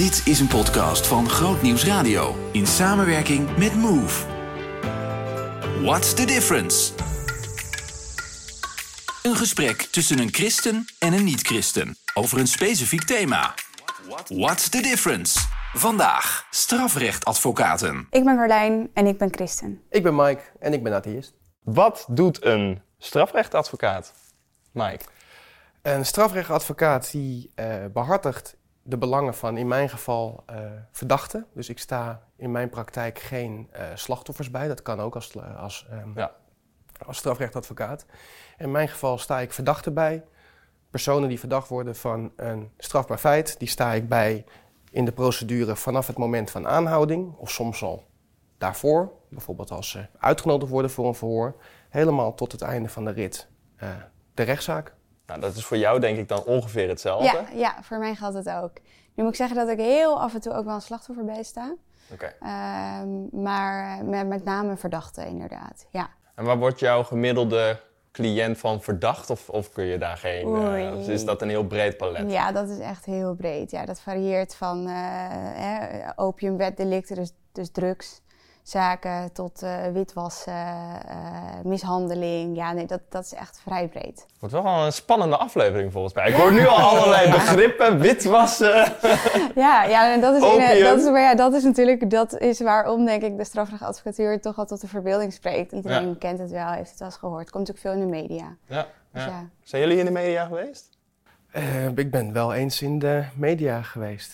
Dit is een podcast van Groot Nieuws Radio in samenwerking met Move. What's the difference? Een gesprek tussen een christen en een niet-christen over een specifiek thema. What's the difference? Vandaag strafrechtadvocaten. Ik ben Carlijn en ik ben christen. Ik ben Mike en ik ben atheïst. Wat doet een strafrechtadvocaat, Mike? Een strafrechtadvocaat die eh, behartigt de belangen van in mijn geval eh, verdachten. Dus ik sta in mijn praktijk geen eh, slachtoffers bij. Dat kan ook als, als, ehm, Ja. als strafrechtadvocaat. In mijn geval sta ik verdachten bij. Personen die verdacht worden van een strafbaar feit, die sta ik bij in de procedure vanaf het moment van aanhouding, of soms al daarvoor, bijvoorbeeld als ze uitgenodigd worden voor een verhoor, helemaal tot het einde van de rit, eh, de rechtszaak. Nou, dat is voor jou denk ik dan ongeveer hetzelfde. Ja, ja, voor mij geldt het ook. Nu moet ik zeggen dat ik heel af en toe ook wel een slachtoffer bij sta. Oké. Ehm, maar met, met name verdachten inderdaad. Ja. En waar wordt jouw gemiddelde cliënt van verdacht? Of, of kun je daar geen... of is dat een heel breed palet? ja, dat is echt heel breed. Ja, dat varieert van eh, eh, opiumwetdelicten, dus, dus drugszaken, tot eh, witwassen, eh, mishandeling. Ja, nee, dat, dat is echt vrij breed. Wordt wel een spannende aflevering volgens mij. Ik hoor nu al allerlei begrippen, witwassen. Ja, ja en dat is, in- dat is, maar ja, dat is natuurlijk dat is waarom denk ik de strafrechtadvocatuur toch al tot de verbeelding spreekt. Iedereen Ja. kent het wel, heeft het wel eens gehoord. Komt ook veel in de media. Ja, Dus ja. ja. Zijn jullie in de media geweest? Eh, ik ben wel eens in de media geweest.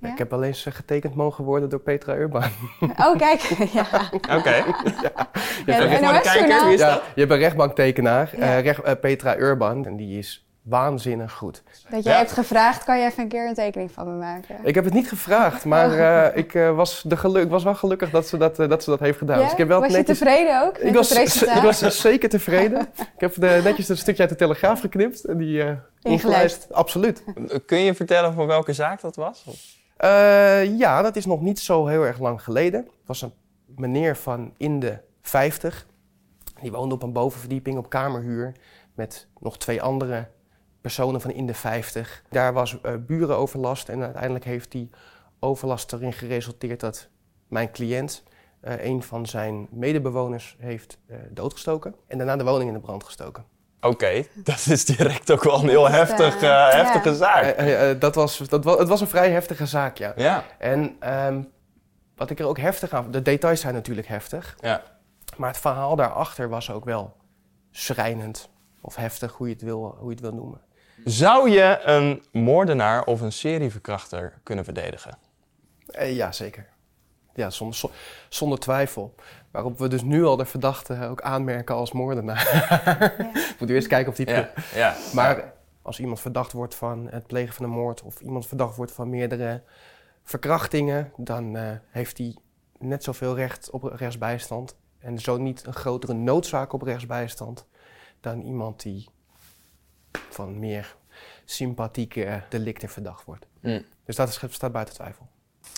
Ja? Ik heb wel eens eh, getekend mogen worden door Petra Urban. Oh, kijk. ja. Oké. ja, wie is Ja, dat? je hebt een rechtbanktekenaar, Ja. eh, recht- eh, Petra Urban, en die is waanzinnig goed. Dat jij Ja. hebt gevraagd, kan je even een keer een tekening van me maken? Ik heb het niet gevraagd, maar eh, ik, eh, was de geluk, was wel gelukkig dat ze dat, dat, ze dat heeft gedaan. Ja? Dus ik heb wel was je tevreden ook? ik met was, het resultaat? ik was zeker tevreden. ik heb de, netjes een stukje uit de Telegraaf geknipt en die eh ingelijst. Absoluut. Kun je vertellen voor welke zaak dat was? Of- Eh, ja, dat is nog niet zo heel erg lang geleden. Het was een meneer van in de 50. Die woonde op een bovenverdieping op kamerhuur met nog twee andere personen van in de 50. Daar was eh, burenoverlast en uiteindelijk heeft die overlast erin geresulteerd dat mijn cliënt eh, een van zijn medebewoners heeft doodgestoken en daarna de woning in de brand gestoken. Oké, dat is direct ook wel een heel heftig, eh, eh, ja. heftige zaak. Eh, dat was, dat was, het was een vrij heftige zaak, ja. Ja, En ehm, wat ik er ook heftig aan... De details zijn natuurlijk heftig. ja. Maar het verhaal daarachter was ook wel schrijnend. Of heftig, hoe je het wil, hoe je het wil noemen. Zou je een moordenaar of een serieverkrachter kunnen verdedigen? Eh, ja, zeker. Ja, zonder, zo- zonder twijfel. Waarop we dus nu al de verdachte ook aanmerken als moordenaar. Moet u eerst kijken of die... Ja, ja. Maar als iemand verdacht wordt van het plegen van een moord... of iemand verdacht wordt van meerdere verkrachtingen... dan eh, heeft hij net zoveel recht op rechtsbijstand... en zo niet een grotere noodzaak op rechtsbijstand... dan iemand die van meer sympathieke delicten verdacht wordt. Mm. Dus dat is, staat buiten twijfel.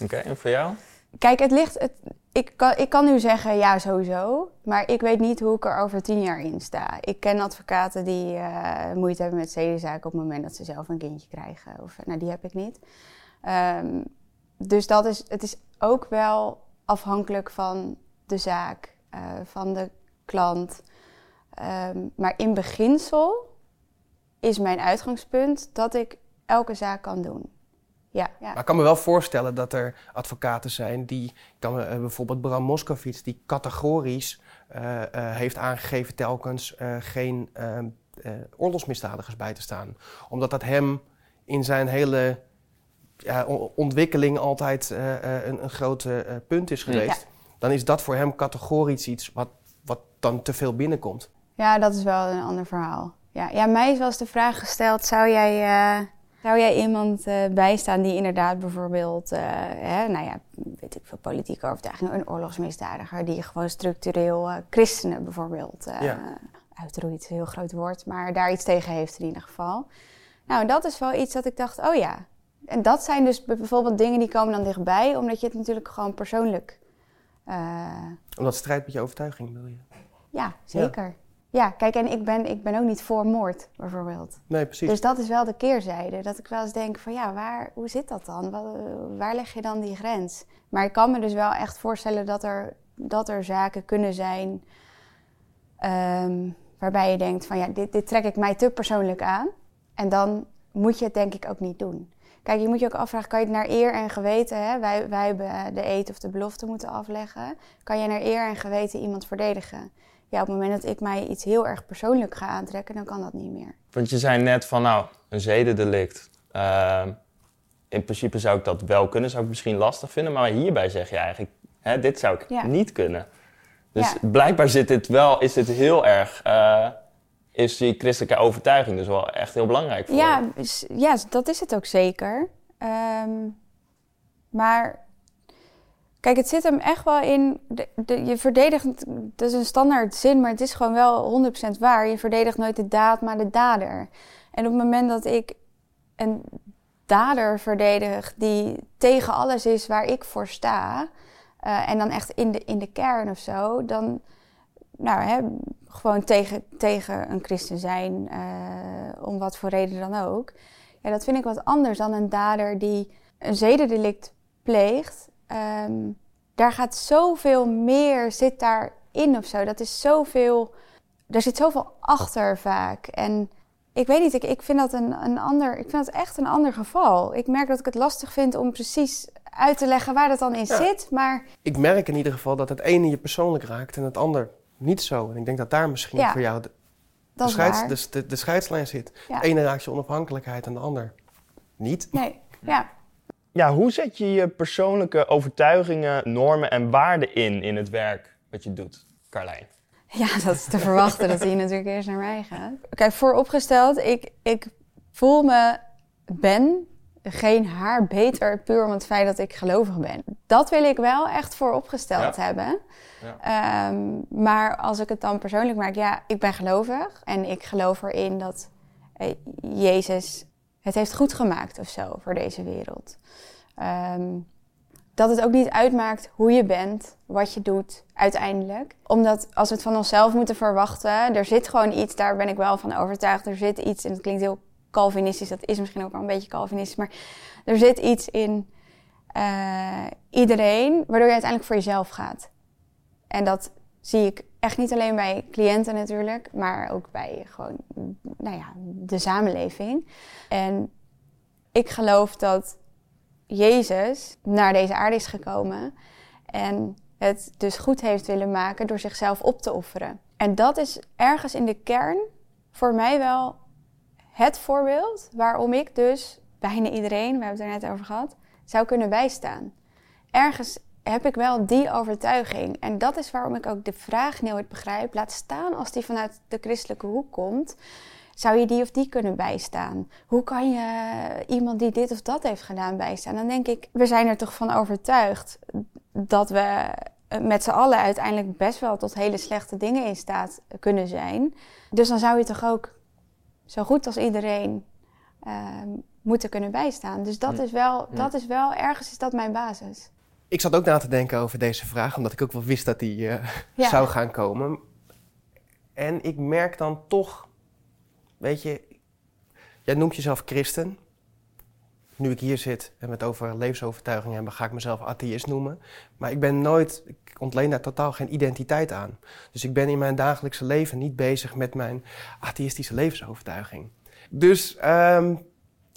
Oké, en voor jou? Kijk, het ligt. Het, ik, kan, ik kan nu zeggen ja, sowieso. Maar ik weet niet hoe ik er over tien jaar in sta. Ik ken advocaten die eh, moeite hebben met zedenzaken op het moment dat ze zelf een kindje krijgen. Of, nou, die heb ik niet. Ehm, dus dat is, het is ook wel afhankelijk van de zaak, eh, van de klant. Ehm, maar in beginsel is mijn uitgangspunt dat ik elke zaak kan doen. Ja, ja. Maar ik kan me wel voorstellen dat er advocaten zijn die, kan me, eh, bijvoorbeeld Bram Moskowitz, die categorisch eh, eh, heeft aangegeven telkens eh, geen oorlogsmisdadigers bij te staan. Omdat dat hem in zijn hele ja, ontwikkeling altijd eh, eh, een, een groot eh, punt is geweest. Dan is dat voor hem categorisch iets wat, wat dan te veel binnenkomt. Ja, dat is wel een ander verhaal. Ja, ja mij is wel eens de vraag gesteld: zou jij, eh, zou jij iemand eh, bijstaan die inderdaad bijvoorbeeld, eh, hè, nou ja, weet ik veel, politieke overtuiging, een oorlogsmisdadiger, die gewoon structureel eh, christenen bijvoorbeeld Ja. uitroeit, een heel groot woord, maar daar iets tegen heeft in ieder geval. Nou, dat is wel iets dat ik dacht: oh ja. En dat zijn dus bijvoorbeeld dingen die komen dan dichtbij, omdat je het natuurlijk gewoon persoonlijk. Omdat het strijdt met je overtuiging, wil je. ja, zeker. ja, kijk, en ik ben, ik ben ook niet voor moord, bijvoorbeeld. Nee, precies. Dus dat is wel de keerzijde. Dat ik wel eens denk van ja, waar, hoe zit dat dan? Wa- Waar leg je dan die grens? Maar ik kan me dus wel echt voorstellen dat er, dat er zaken kunnen zijn ehm, waarbij je denkt van ja, dit, dit trek ik mij te persoonlijk aan. En dan moet je het denk ik ook niet doen. Kijk, je moet je ook afvragen, kan je het naar eer en geweten, hè? Wij, wij hebben de eet of de belofte moeten afleggen. Kan je naar eer en geweten iemand verdedigen? Ja, op het moment dat ik mij iets heel erg persoonlijk ga aantrekken, dan kan dat niet meer. Want je zei net van, nou, een zedendelict. Ehm, in principe zou ik dat wel kunnen, zou ik misschien lastig vinden. Maar hierbij zeg je eigenlijk, hè, dit zou ik Ja. niet kunnen. Dus Ja. blijkbaar zit dit wel, is dit heel erg, eh, is die christelijke overtuiging dus wel echt heel belangrijk voor Ja, ja, dat is het ook zeker. Ehm, maar kijk, het zit hem echt wel in. De, je verdedigt, dat is een standaard zin, maar het is gewoon wel 100% waar. Je verdedigt nooit de daad, maar de dader. En op het moment dat ik een dader verdedig die tegen alles is waar ik voor sta, eh, en dan echt in de, in de kern of zo, dan nou, hè, gewoon tegen, tegen een christen zijn, eh, om wat voor reden dan ook. Ja, dat vind ik wat anders dan een dader die een zedendelict pleegt. Ehm, daar gaat zoveel meer, zit daarin of zo. Dat is zoveel, er zit zoveel achter vaak. En ik weet niet, ik, ik vind dat een, een ander, ik vind dat echt een ander geval. Ik merk dat ik het lastig vind om precies uit te leggen waar dat dan in Ja. zit. Maar Ik merk in ieder geval dat het ene je persoonlijk raakt en het ander niet zo. En ik denk dat daar misschien Ja, voor jou de, de, scheids- de, de scheidslijn zit. Ja. De ene raakt je onafhankelijkheid en de ander niet. Nee, ja. Ja, hoe zet je je persoonlijke overtuigingen, normen en waarden in in het werk wat je doet, Carlijn? Ja, dat is te verwachten dat hij natuurlijk eerst naar mij gaat. Kijk, vooropgesteld, ik, ik voel me, ben geen haar beter puur om het feit dat ik gelovig ben. Dat wil ik wel echt vooropgesteld Ja. hebben. Ja. Ehm, maar als ik het dan persoonlijk maak, ja, ik ben gelovig. En ik geloof erin dat eh, Jezus het heeft goed gemaakt of zo voor deze wereld. Ehm, dat het ook niet uitmaakt hoe je bent, wat je doet uiteindelijk. Omdat als we het van onszelf moeten verwachten, er zit gewoon iets, daar ben ik wel van overtuigd. Er zit iets, en het klinkt heel Calvinistisch, dat is misschien ook wel een beetje Calvinistisch, maar er zit iets in eh, iedereen, waardoor je uiteindelijk voor jezelf gaat. En dat zie ik echt niet alleen bij cliënten natuurlijk, maar ook bij gewoon, nou ja, de samenleving. En ik geloof dat Jezus naar deze aarde is gekomen en het dus goed heeft willen maken door zichzelf op te offeren. En dat is ergens in de kern voor mij wel het voorbeeld waarom ik dus bijna iedereen, we hebben het er net over gehad, zou kunnen bijstaan. Ergens heb ik wel die overtuiging. En dat is waarom ik ook de vraag nooit begrijp. Laat staan als die vanuit de christelijke hoek komt. Zou je die of die kunnen bijstaan? Hoe kan je iemand die dit of dat heeft gedaan bijstaan? Dan denk ik, we zijn er toch van overtuigd dat we met z'n allen uiteindelijk best wel tot hele slechte dingen in staat kunnen zijn. Dus dan zou je toch ook zo goed als iedereen ehm, moeten kunnen bijstaan. Dus dat, is wel, dat is wel, ergens is dat mijn basis. Ik zat ook na te denken over deze vraag, omdat ik ook wel wist dat die eh, Ja. zou gaan komen. En ik merk dan toch, weet je, jij noemt jezelf christen. Nu ik hier zit en we het over levensovertuiging hebben, ga ik mezelf atheïst noemen. Maar ik ben nooit, ik ontleen daar totaal geen identiteit aan. Dus ik ben in mijn dagelijkse leven niet bezig met mijn atheïstische levensovertuiging. Dus ehm,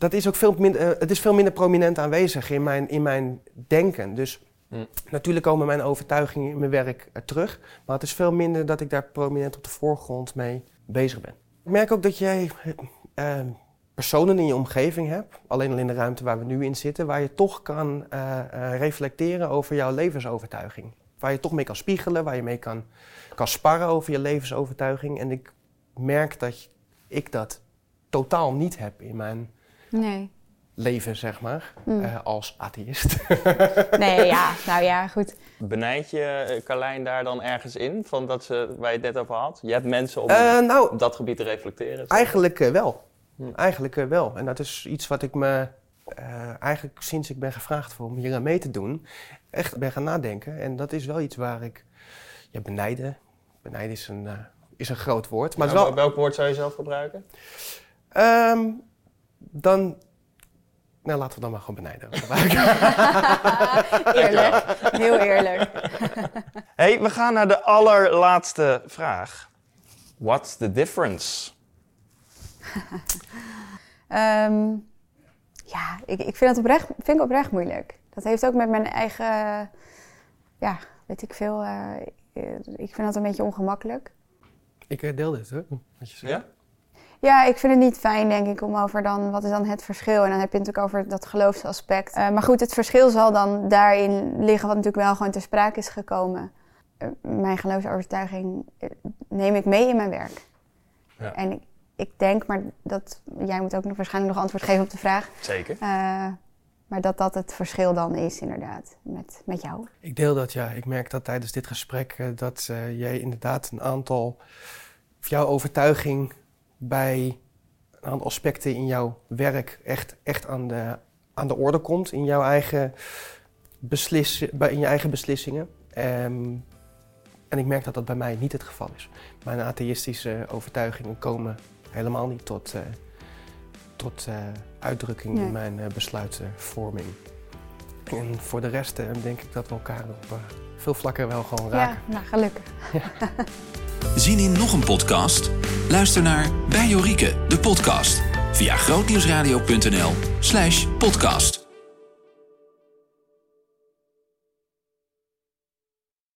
dat is ook veel minder, eh, het is veel minder prominent aanwezig in mijn, in mijn denken. Dus Hm. natuurlijk komen mijn overtuigingen in mijn werk eh, terug. Maar het is veel minder dat ik daar prominent op de voorgrond mee bezig ben. Ik merk ook dat jij eh, personen in je omgeving hebt, alleen al in de ruimte waar we nu in zitten, waar je toch kan reflecteren over jouw levensovertuiging. Waar je toch mee kan spiegelen, waar je mee kan, kan sparren over je levensovertuiging. En ik merk dat ik dat totaal niet heb in mijn Nee. leven, zeg maar, Mm. eh, als atheïst. Nee, ja, nou ja, goed. Benijd je eh, Carlijn daar dan ergens in, van dat ze, waar je het net over had? Je hebt mensen om Eh, nou, op dat gebied te reflecteren? Eigenlijk wel. Hm. Eigenlijk wel. En dat is iets wat ik me eh, eigenlijk sinds ik ben gevraagd voor om hier aan mee te doen, echt ben gaan nadenken. En dat is wel iets waar ik ja, benijden. Benijden is een, is een groot woord. Maar wel, Welk woord zou je zelf gebruiken? Ehm, dan... Nou, laten we dan maar gewoon benijden. Eerlijk. Heel eerlijk. hey, we gaan naar de allerlaatste vraag. What's the difference? Ehm, ja, ik, ik vind het oprecht, vind ik oprecht moeilijk. Dat heeft ook met mijn eigen, ja, weet ik veel. eh, ik vind dat een beetje ongemakkelijk. ik deel dit, hè? Wat je zegt. Ja? Ja, ik vind het niet fijn, denk ik, om over dan, wat is dan het verschil? En dan heb je het natuurlijk over dat geloofsaspect. Eh, maar goed, het verschil zal dan daarin liggen, wat natuurlijk wel gewoon ter sprake is gekomen. Eh, mijn geloofsovertuiging eh, neem ik mee in mijn werk. Ja. En ik, ik denk, maar dat, jij moet ook nog waarschijnlijk nog antwoord geven op de vraag. Zeker. Eh, maar dat dat het verschil dan is, inderdaad, met, met jou. Ik deel dat, ja. Ik merk dat tijdens dit gesprek dat eh, jij inderdaad een aantal... of jouw overtuiging bij een aantal aspecten in jouw werk echt, echt aan, de, aan de orde komt. In jouw eigen, beslis, bij, in je eigen beslissingen. Ehm, en ik merk dat dat bij mij niet het geval is. Mijn atheïstische overtuigingen komen helemaal niet tot, eh, tot eh, uitdrukking Nee. in mijn eh, besluitenvorming. En voor de rest denk ik dat we elkaar op veel vlakken wel gewoon raken. Ja, nou gelukkig. Zien in nog een podcast? Luister naar Bij Jorike, de podcast. Via grootnieuwsradio.nl slash podcast.